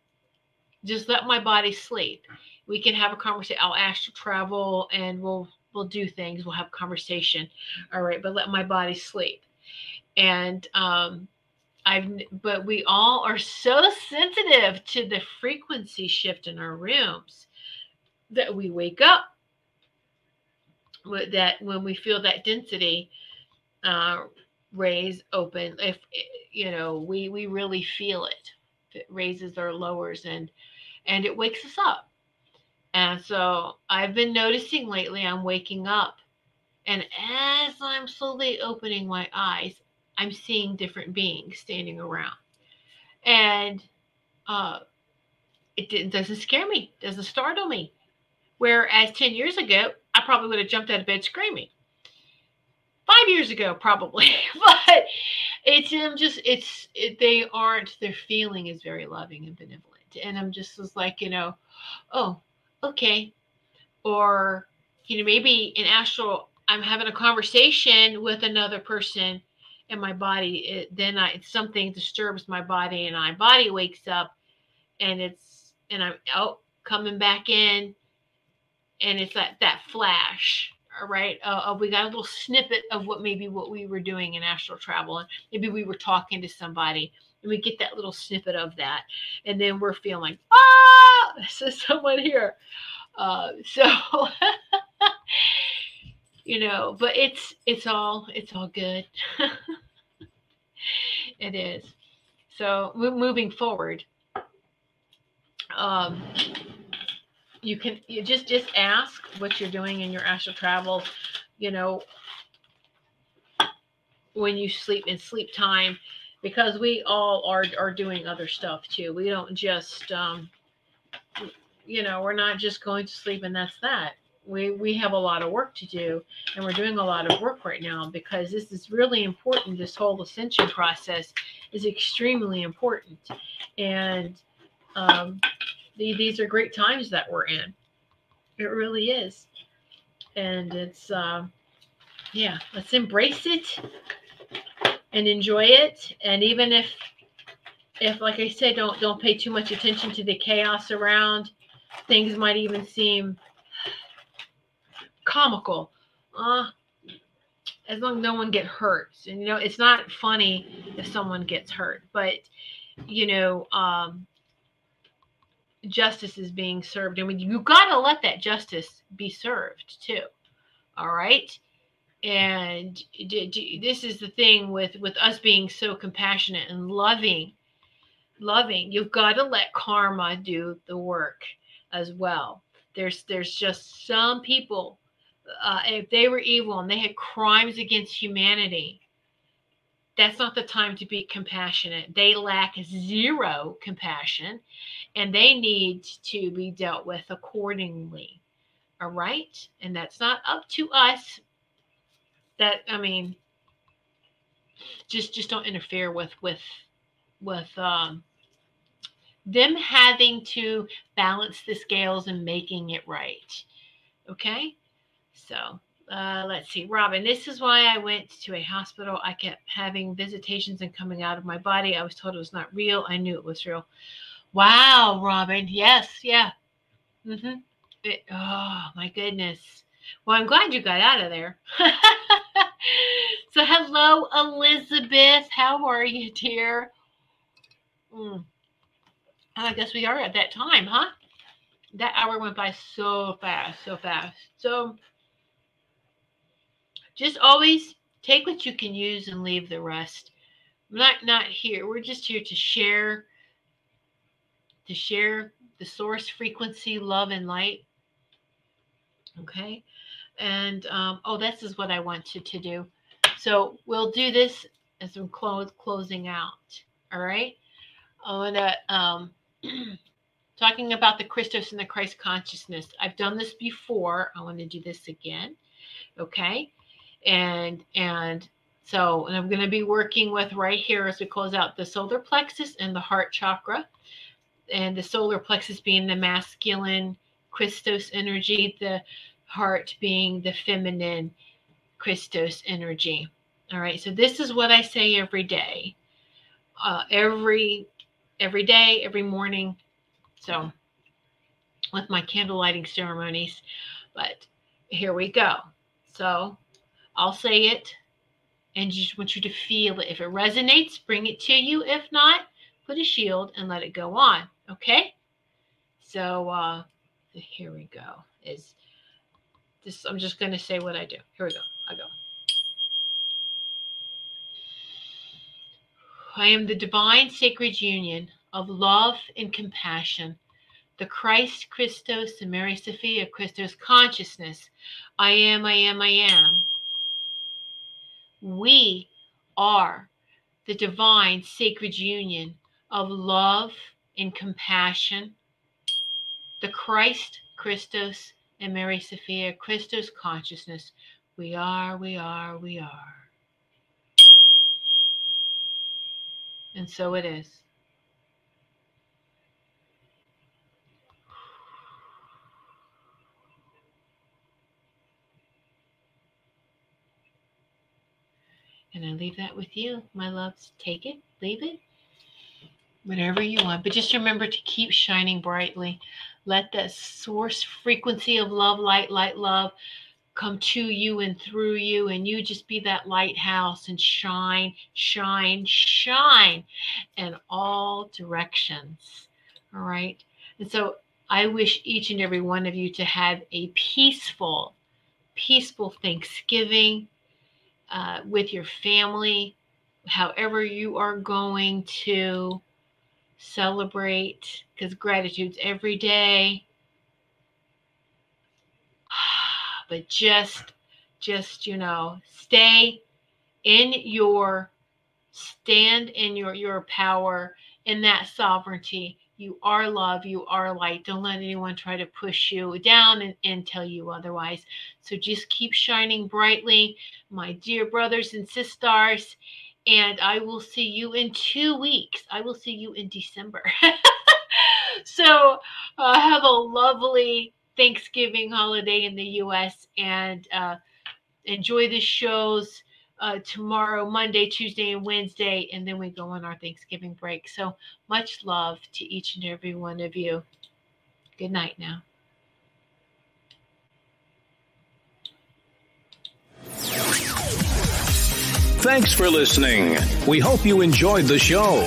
just let my body sleep. We can have a conversation i'll ask to travel and we'll we'll do things we'll have conversation all right but let my body sleep. And um i've but we all are so sensitive to the frequency shift in our rooms that we wake up that when we feel that density uh raise open if you know we we really feel it it raises or lowers and and it wakes us up and so I've been noticing lately I'm waking up. And as I'm slowly opening my eyes, I'm seeing different beings standing around. And uh, it doesn't scare me, doesn't startle me. Whereas 10 years ago, I probably would have jumped out of bed screaming. Five years ago, probably. [laughs] but it's um, just, it's, it, they aren't, their feeling is very loving and benevolent. And I'm just was like, you know, oh, okay. Or, you know, maybe in astral, I'm having a conversation with another person and my body, it, then I, something disturbs my body and my body wakes up and it's, and I'm out coming back in and it's that, that flash all right? Uh, we got a little snippet of what maybe what we were doing in astral travel and maybe we were talking to somebody and we get that little snippet of that and then we're feeling ah [laughs] this is someone here. Uh, so [laughs] you know but it's it's all it's all good. [laughs] It is. So moving forward um you can you just just ask what you're doing in your astral travel you know when you sleep in sleep time because we all are are doing other stuff too. We don't just um you know we're not just going to sleep and that's that we we have a lot of work to do and we're doing a lot of work right now because this is really important this whole ascension process is extremely important and um these are great times that we're in. It really is. And it's, uh, yeah, let's embrace it and enjoy it. And even if, if like I said, don't don't pay too much attention to the chaos around, things might even seem comical. Uh, as long as no one get hurt. And you know, it's not funny if someone gets hurt, but you know, um, justice is being served and you got to let that justice be served too all right and this is the thing with with us being so compassionate and loving loving you've got to let karma do the work as well there's there's just some people uh, if they were evil and they had crimes against humanity that's not the time to be compassionate. They lack zero compassion and they need to be dealt with accordingly. All right? And that's not up to us. That I mean just just don't interfere with with with um them having to balance the scales and making it right. Okay? So uh, let's see, Robin, this is why I went to a hospital. I kept having visitations and coming out of my body. I was told it was not real. I knew it was real. Wow, Robin. Yes, yeah. It, oh, my goodness. Well, I'm glad you got out of there. [laughs] so, hello, Elizabeth. How are you, dear? Mm. I guess we are at that time, huh? That hour went by so fast, so fast. So, just always take what you can use and leave the rest. I'm not not here. We're just here to share to share the source frequency, love and light. Okay? And um, oh, this is what I wanted to do. So we'll do this as I'm closing out. All right. I want to um, [clears throat] talking about the Christos and the Christ consciousness. I've done this before. I want to do this again. Okay. And and so and I'm going to be working with right here as we close out the solar plexus and the heart chakra. And the solar plexus being the masculine Christos energy, the heart being the feminine Christos energy. All right. So this is what I say every day. Uh, every every day, every morning, so, with my candle lighting ceremonies, but here we go. So, I'll say it and just want you to feel it. If it resonates, bring it to you. If not, put a shield and let it go on. Okay? So, uh, here we go. Is this I'm just to say what I do. Here we go. I go. I am the divine sacred union of love and compassion, the Christ Christos and Mary Sophia Christos consciousness. I am, I am, I am. We are the divine sacred union of love and compassion, the Christ Christos and Mary Sophia Christos consciousness. We are, we are, we are. And so it is. And I leave that with you, my loves. Take it, leave it, whatever you want. But just remember to keep shining brightly. Let that source frequency of love, light, light, love come to you and through you. And you just be that lighthouse and shine, shine, shine in all directions. All right. And so I wish each and every one of you to have a peaceful, peaceful Thanksgiving uh, with your family, however you are going to celebrate, because gratitude's every day. [sighs] But just, just, you know, stay in your stand in your your power in that sovereignty you are love you are light. Don't let anyone try to push you down and, and tell you otherwise. So just keep shining brightly my dear brothers and sisters and i will see you in two weeks. I will see you in december. [laughs] So uh, have a lovely thanksgiving holiday in the us and uh, enjoy the shows uh, tomorrow, Monday, Tuesday, and Wednesday, and then we go on our Thanksgiving break. So much love to each and every one of you. Good night now. Thanks for listening. We hope you enjoyed the show.